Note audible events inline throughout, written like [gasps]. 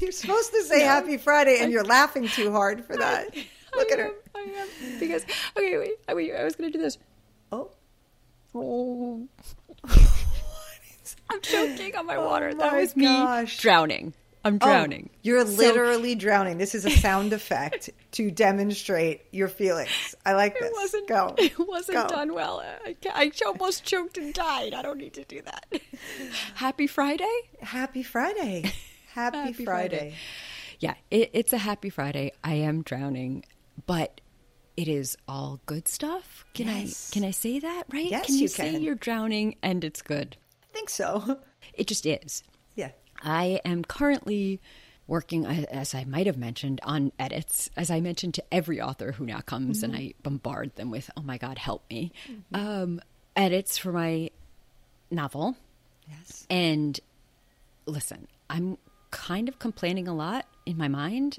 You're supposed to say Happy Friday, and you're laughing too hard for that. Look I at her. I am. Because okay, wait, I, wait, I was gonna do this. Oh, Oh. [laughs] I'm choking on my oh water. that Oh my was me gosh. drowning. I'm Oh, drowning. you're So- literally drowning. This is a sound effect to demonstrate your feelings. I like this. It wasn't. Go. It wasn't Go. done well. I, I almost choked and died. I don't need to do that. [laughs] Happy Friday. Happy Friday. Happy, Happy Friday. Friday. Yeah, it, it's a happy Friday. I am drowning, but it is all good stuff. Can Yes. I can I say that right? Yes, can you, you say can. you're drowning and it's good? I think so. [laughs] It just is. Yeah. I am currently working, as I might have mentioned, on edits. As I mentioned to every author who now comes and I bombard them with, "Oh my God, help me!" Um, edits for my novel. Yes. And listen, I'm kind of complaining a lot in my mind,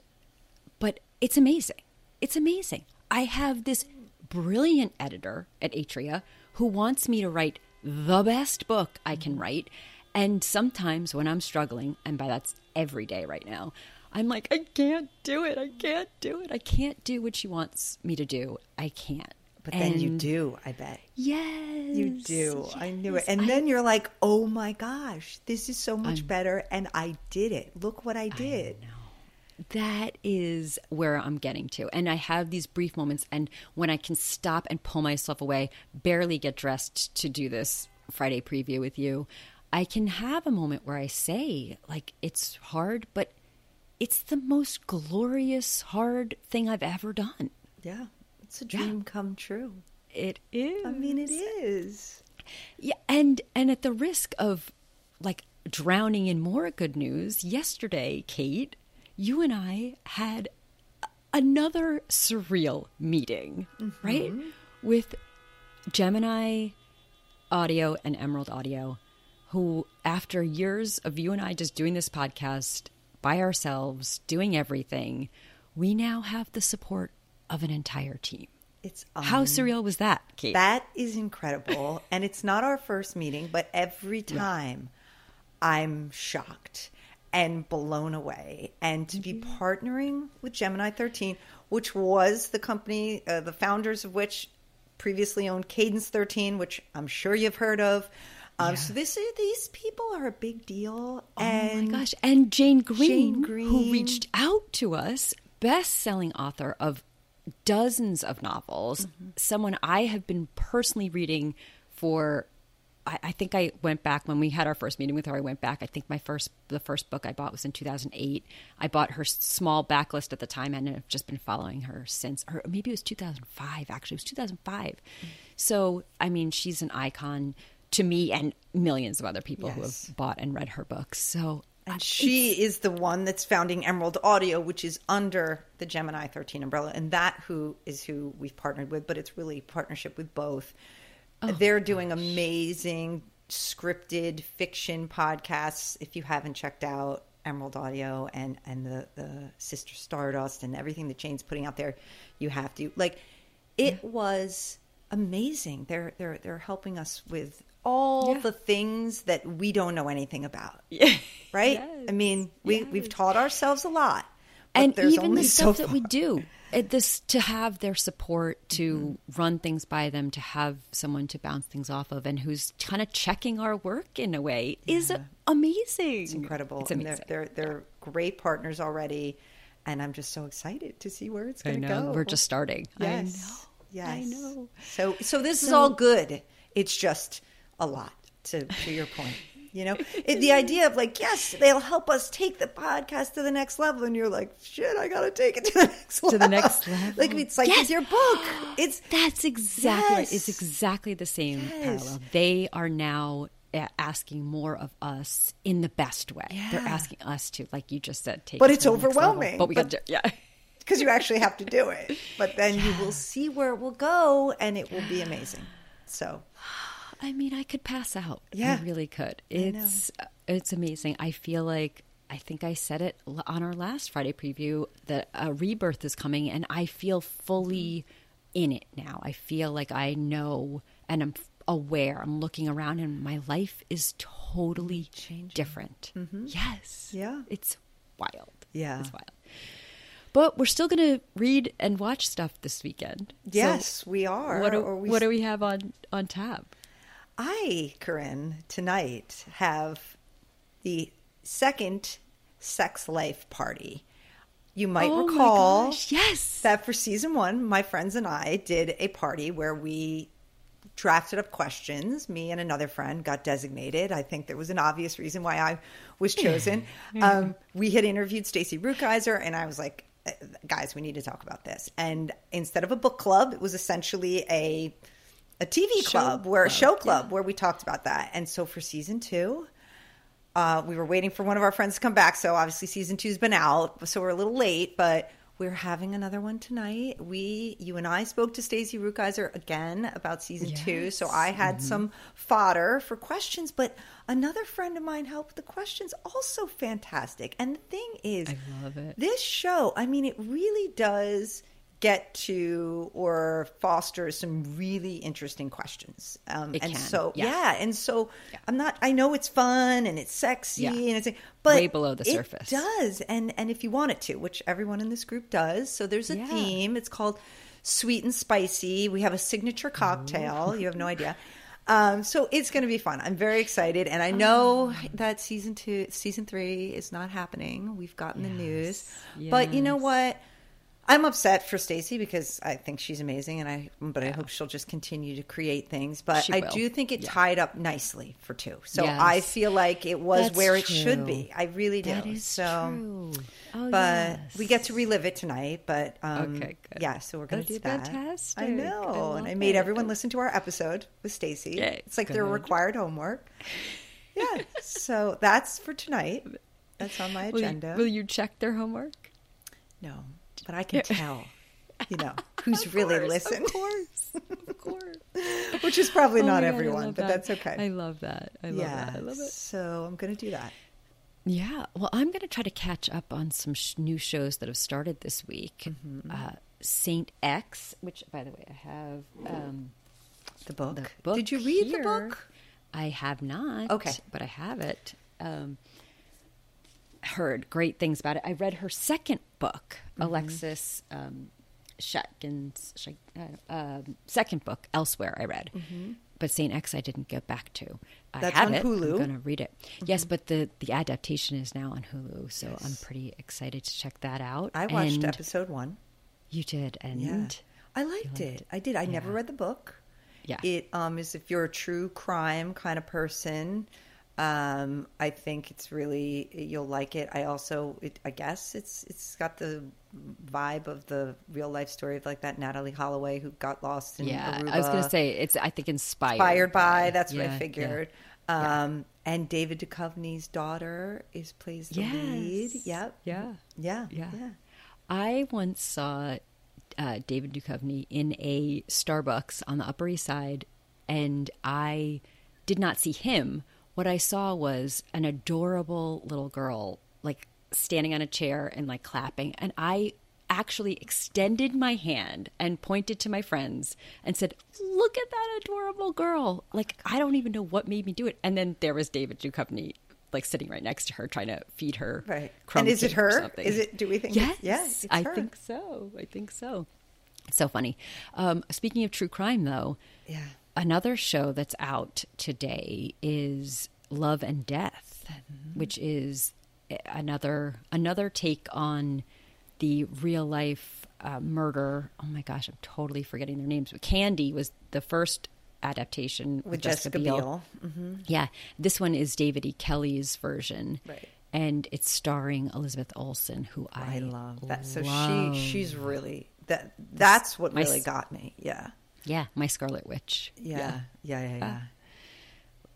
but it's amazing. It's amazing. I have this brilliant editor at Atria who wants me to write the best book I can mm-hmm. write. And sometimes when I'm struggling, and by that's every day right now, I'm like, I can't do it. I can't do it. I can't do what she wants me to do. I can't. But then you do, I bet. Yes. You do. I knew it. And I- then you're like, oh my gosh, this is so much better. And I did it. Look what I did. that is where I'm getting to. And I have these brief moments, and when I can stop and pull myself away, barely get dressed to do this Friday preview with you, I can have a moment where I say, like, it's hard, but it's the most glorious, hard thing I've ever done. Yeah. It's a dream come true. It is. I mean, it is. Yeah, and and at the risk of like drowning in more good news, yesterday, Kate, you and I had another surreal meeting, mm-hmm. right? With Gemini Audio and Emerald Audio, who after years of you and I just doing this podcast by ourselves, doing everything, we now have the support of an entire team. It's How surreal was that, Kate? That is incredible. [laughs] and it's not our first meeting, but every time I'm shocked and blown away. And to be Mm-hmm. partnering with Gemini 13, which was the company, uh, the founders of which previously owned Cadence 13, which I'm sure you've heard of. Um, So this is, these people are a big deal. and oh my gosh. And Jane Green, Jane Green. who reached out to us, best selling author of dozens of novels, Mm-hmm. someone I have been personally reading for. I, I think I went back when we had our first meeting with her. I went back. I think my first, the first book I bought was in 2008. I bought her small backlist at the time, and I've just been following her since. Or maybe it was 2005. Actually, it was 2005. So, I mean, she's an icon to me and millions of other people who have bought and read her books. So, And she is the one that's founding Emerald Audio, which is under the Gemini 13 umbrella. And that who is who we've partnered with, but it's really partnership with both. They're doing amazing scripted fiction podcasts. If you haven't checked out Emerald Audio and, and the, the Sister Stardust and everything that Jane's putting out there, you have to. Like, it was amazing. They're, they're, they're helping us with all Yeah. the things that we don't know anything about [laughs] Yeah. right? Yes. I mean, we we've taught ourselves a lot, but and even the [laughs] so stuff that we do it, this to have their support to Mm-hmm. run things by them to have someone to bounce things off of and who's kind of checking our work in a way is amazing It's incredible. it's and amazing they're they're, they're great partners already, and I'm just so excited to see where it's going to go. we're just starting yes, I know yes, I know. So so this is all good. It's just a lot. To to your point. You know, it, the idea of like, yes, they'll help us take the podcast to the next level, and you're like, shit, I gotta take it to the [laughs] next level. the next level. Like it's like Yes. with your book. [gasps] It's That's exactly right. It's exactly the same Yes. parallel. They are now uh, asking more of us in the best way. They're asking us to, like you just said, take. But it it's to next level. overwhelming. But we got to, yeah. Because you actually have to do it. But then you will see where it will go, and it will be amazing. So I mean, I could pass out. Yeah. I really could. It's it's amazing. I feel like I think I said it on our last Friday preview that a rebirth is coming, and I feel fully in it now. I feel like I know and I'm aware. I'm looking around, and my life is totally Changing. different. Mm-hmm. Yes. Yeah. It's wild. Yeah. It's wild. But we're still going to read and watch stuff this weekend. So Yes, we are. what do, we what do we have on on tab? I, Corinne, tonight have the second sex life party. You might Oh recall yes. that for season one, my friends and I did a party where we drafted up questions. Me and another friend got designated. I think there was an obvious reason why I was [laughs] chosen. um, we had interviewed Stacy Rukeyser, and I was like, "Uh, guys, we need to talk about this. And instead of a book club, it was essentially a a TV Show club where a show club where we talked about that. And so for season two, uh, we were waiting for one of our friends to come back. So obviously season two's been out, so we're a little late, but we're having another one tonight. We, you and I spoke to Stacy Rukeyser again about season two. So I had mm-hmm. some fodder for questions, but another friend of mine helped with the questions. Also fantastic. And the thing is, I love it. this show, I mean, it really does get to or foster some really interesting questions. Um, and can, so, yeah. yeah. And so Yeah. I'm not, I know it's fun and it's sexy Yeah. and it's, but Way below the it surface. does. And, and if you want it to, which everyone in this group does. So there's a theme. It's called sweet and spicy. We have a signature cocktail. You have no idea. Um, so it's going to be fun. I'm very excited, and I know Oh. that season two, season three is not happening. We've gotten the news, but you know what? I'm upset for Stacy because I think she's amazing, and I but I hope she'll just continue to create things. But She I will. do think it Yeah. tied up nicely for two. So Yes. I feel like it was That's where it true. should be. I really do. That is so, true. Oh, but yes. we get to relive it tonight. But um, Okay, good. yeah, so we're going to do that. fantastic. I know, I and I made it. everyone listen to our episode with Stacy. It's like their required homework. [laughs] Yeah, so that's for tonight. That's on my Will you, agenda. will you check their homework? no, but I can tell. You know [laughs] who's really course, listened, Of course, of [laughs] course. which is probably Oh not God, everyone, but that. that's okay. I love that. I love yeah, that. I love it. so I'm going to do that. Yeah. Well, I'm going to try to catch up on some sh- new shows that have started this week. Mm-hmm. Uh, Saint X, which, by the way, I have um, The book. the book. Did you read the book? I have not. Okay. But I have it. Um, heard great things about it. I read her second book, Mm-hmm. Alexis um, Schaitkin's uh, um, second book, Elsewhere, I read. But Saint X, I didn't get back to. I Mm-hmm. That's on it. Hulu. I'm going to read it. Yes, but the the adaptation is now on Hulu, so I'm pretty excited to check that out. I watched And episode one. You did, and Yeah, I liked liked it. it. I did. I never read the book. Yeah. it um, is if you're a true crime kind of person. Um, I think it's really you'll like it. I also, it, I guess it's it's got the vibe of the real life story of like that Natalee Holloway who got lost in yeah, Aruba. I was going to say it's. I think inspired. inspired by. That's what I figured. Yeah. Um, and David Duchovny's daughter is plays the Yes. lead. Yep. Yeah. Yeah. Yeah. Yeah. I once saw uh, David Duchovny in a Starbucks on the Upper East Side, and I did not see him. What I saw was an adorable little girl, like standing on a chair and like clapping. And I actually extended my hand and pointed to my friends and said, Look at that adorable girl. Like, I don't even know what made me do it. And then there was David Duchovny. Like sitting right next to her, trying to feed her. Right. And is it her? Is it- do we think Yes, Yes. I her. think so. I think so. It's so funny. Um, speaking of true crime, though, Yeah. Another show that's out today is Love and Death, Mm-hmm. which is another another take on the real life uh, murder. Oh my gosh, I'm totally forgetting their names. But Candy was the first adaptation With Jessica Biel. Mm-hmm. Yeah, this one is David E. Kelley's version, Right. And it's starring Elizabeth Olsen, who I, I love that. So love. she she's really that. That's what My really got me. Yeah. Yeah, my Scarlet Witch. Yeah. Yeah. Yeah. Yeah.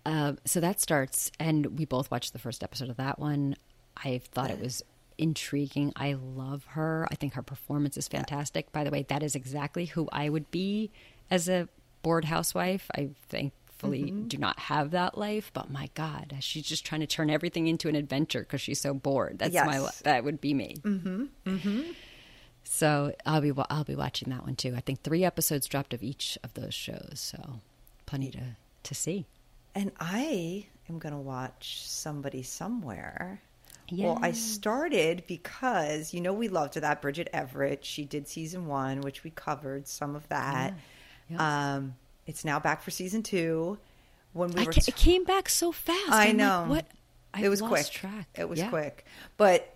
Uh, so that starts, and we both watched the first episode of that one. I thought it was intriguing. I love her. I think her performance is fantastic. By the way, that is exactly who I would be as a bored housewife. I thankfully do not have that life, but my God, she's just trying to turn everything into an adventure because she's so bored. That's my Yes. li- that would be me. Mm-hmm. Mm-hmm. So I'll be I'll be watching that one too. I think three episodes dropped of each of those shows, so plenty to to see. And I am going to watch Somebody Somewhere, Well, I started because you know we loved that Bridget Everett. She did season one, which we covered some of that. Yeah. Um, it's now back for season two. When we ca- it came back so fast. I I'm like, know. what? I it was quick. Track. It was Yeah. quick. But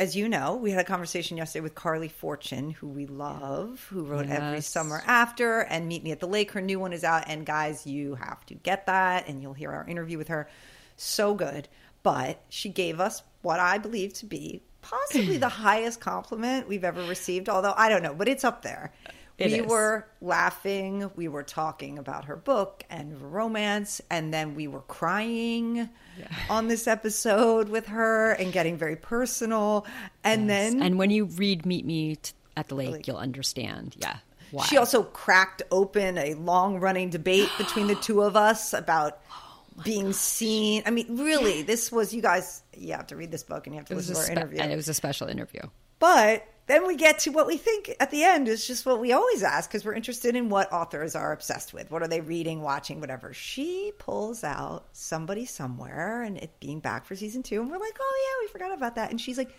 as you know, we had a conversation yesterday with Carley Fortune, who we love, who wrote Every Summer After and Meet Me at the Lake. Her new one is out. And guys, you have to get that. And you'll hear our interview with her. So good. But she gave us what I believe to be possibly the [clears throat] highest compliment we've ever received. Although I don't know, but it's up there. It we is. were laughing. We were talking about her book and romance. And then we were crying on this episode with her and getting very personal. And then And when you read Meet Me at the Lake, Lake. you'll understand. Yeah. Why. she also cracked open a long running debate between the [gasps] two of us about Oh being seen. I mean, really, this was you guys. You have to read this book and you have to it listen to our spe- interview. and it was a special interview. But then we get to what we think at the end is just what we always ask because we're interested in what authors are obsessed with. What are they reading, watching, whatever. She pulls out somebody somewhere and it being back for season two. And we're like, oh, yeah, we forgot about that. And she's like,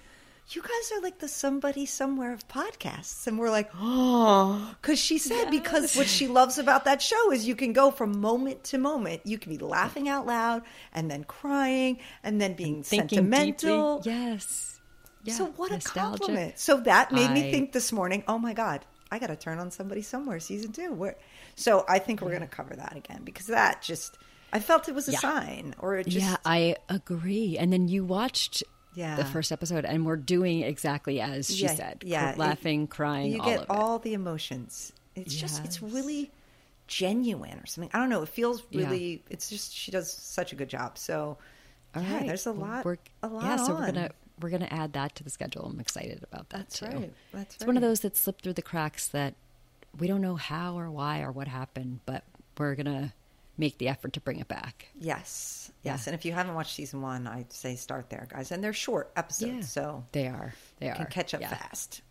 you guys are like the somebody somewhere of podcasts. And we're like, oh, because she said, because what she loves about that show is you can go from moment to moment. You can be laughing out loud and then crying and then being Thinking sentimental. deeply. Yes. Yeah. So what Nostalgia. a compliment. So that made me think this morning, oh my God, I got to turn on somebody somewhere season two. Where, so I think we're going to cover that again because that just, I felt it was a Yeah. sign or it just, yeah, I agree. And then you watched Yeah. the first episode, and we're doing exactly as she Yeah, said. yeah. Laughing, crying, you all get of it. all the emotions. It's just, it's really genuine or something. I don't know. It feels Yeah. really, it's just, she does such a good job. So All yeah, right. there's a lot, We're, a lot yeah, so on. we're gonna we're gonna add that to the schedule. I'm excited about that That's too. right. That's right. it's one of those that slipped through the cracks that we don't know how or why or what happened, but we're gonna make the effort to bring it back. Yes. Yes. Yeah. And if you haven't watched season one, I'd say start there, guys. And they're short episodes. So They are. They you are. can catch up Yeah. fast.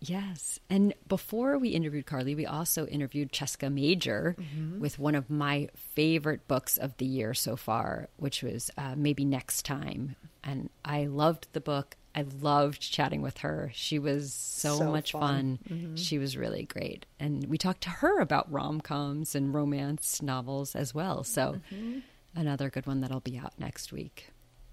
Yes. And before we interviewed Carly, we also interviewed Cesca Major Mm-hmm. with one of my favorite books of the year so far, which was uh, Maybe Next Time. And I loved the book. I loved chatting with her. She was so, So much fun. fun. She was really great. And we talked to her about rom coms and romance novels as well. So Mm-hmm. another good one that'll be out next week.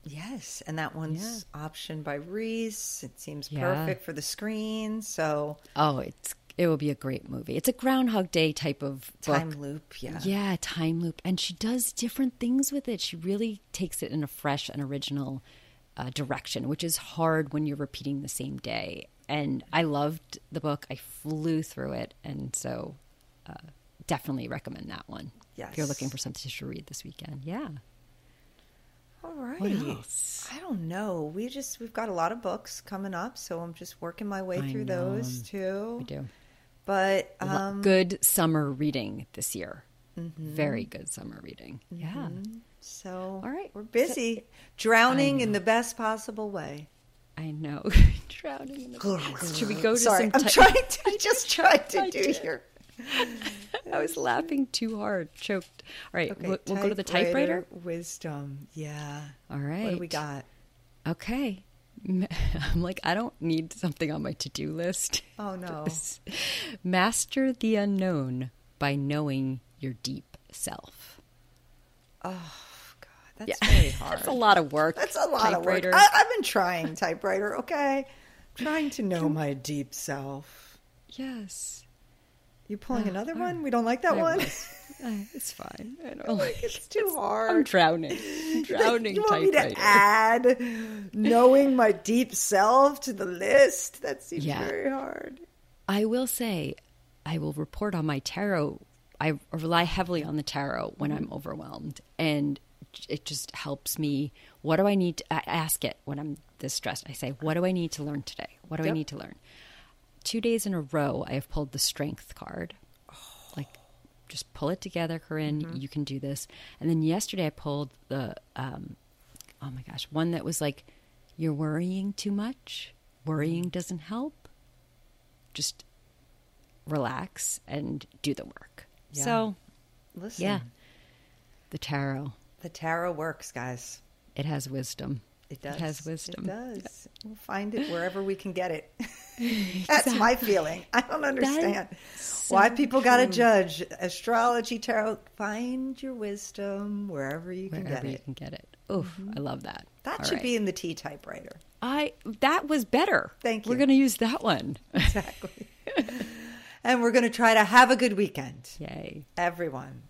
Yes, and that one's optioned by Reese. It seems Yeah. perfect for the screen. So Oh, it's it will be a great movie. It's a Groundhog Day type of book. time loop, yeah. Yeah, time loop. And she does different things with it. She really takes it in a fresh and original uh, direction, which is hard when you're repeating the same day. And I loved the book. I flew through it. And so uh, definitely recommend that one. Yes. If you're looking for something to read this weekend. Yeah. All right. What else? I don't know. We just we've got a lot of books coming up, so I'm just working my way I through know. those too. We do. But um, good summer reading this year. Mm-hmm. Very good summer reading. Mm-hmm. Yeah. so All right. we're busy, drowning in the best possible way. I know. [laughs] Drowning in the Should we go to Sorry, some I'm ti- trying to [laughs] I just tried to I do did. here. [laughs] I was laughing too hard, choked. All right, we'll, we'll go to the typewriter. Wisdom, yeah. All right. What do we got? Okay. I'm like, I don't need something on my to do list. Oh no. Master the unknown by knowing your deep self. Oh God, that's very hard. [laughs] That's a lot of work. That's a lot of work. I, I've been trying typewriter. Okay, trying to know my deep self. Yes. You pulling another one? We don't like that I one. Uh, [laughs] it's fine. I don't like It's too I'm hard. drowning. I'm [laughs] drowning you want me typewriter. to add knowing my deep self to the list? That seems Yeah. very hard. I will say, I will report on my tarot. I rely heavily on the tarot when I'm overwhelmed, and it just helps me. What do I need to I ask it when I'm this stressed? I say, What do I need to learn today? What do I need to learn? Two days in a row, I have pulled the strength card. Like, just pull it together, Corinne. You can do this. And then yesterday, I pulled the, um, oh my gosh, one that was like, You're worrying too much. Worrying doesn't help just relax and do the work. Yeah. So, Listen, yeah, the tarot, the tarot works, guys. it has wisdom. It does. It has wisdom. It does. We'll find it wherever we can get it. [laughs] That's my feeling. I don't understand so why people got to judge astrology, tarot. Find your wisdom wherever you can get. Wherever you it. can get it. Oof, mm-hmm. I love that. That All should right. be in the T typewriter. I that was better. Thank you. We're going to use that one. Exactly. [laughs] and we're going to try to have a good weekend, Yay. everyone.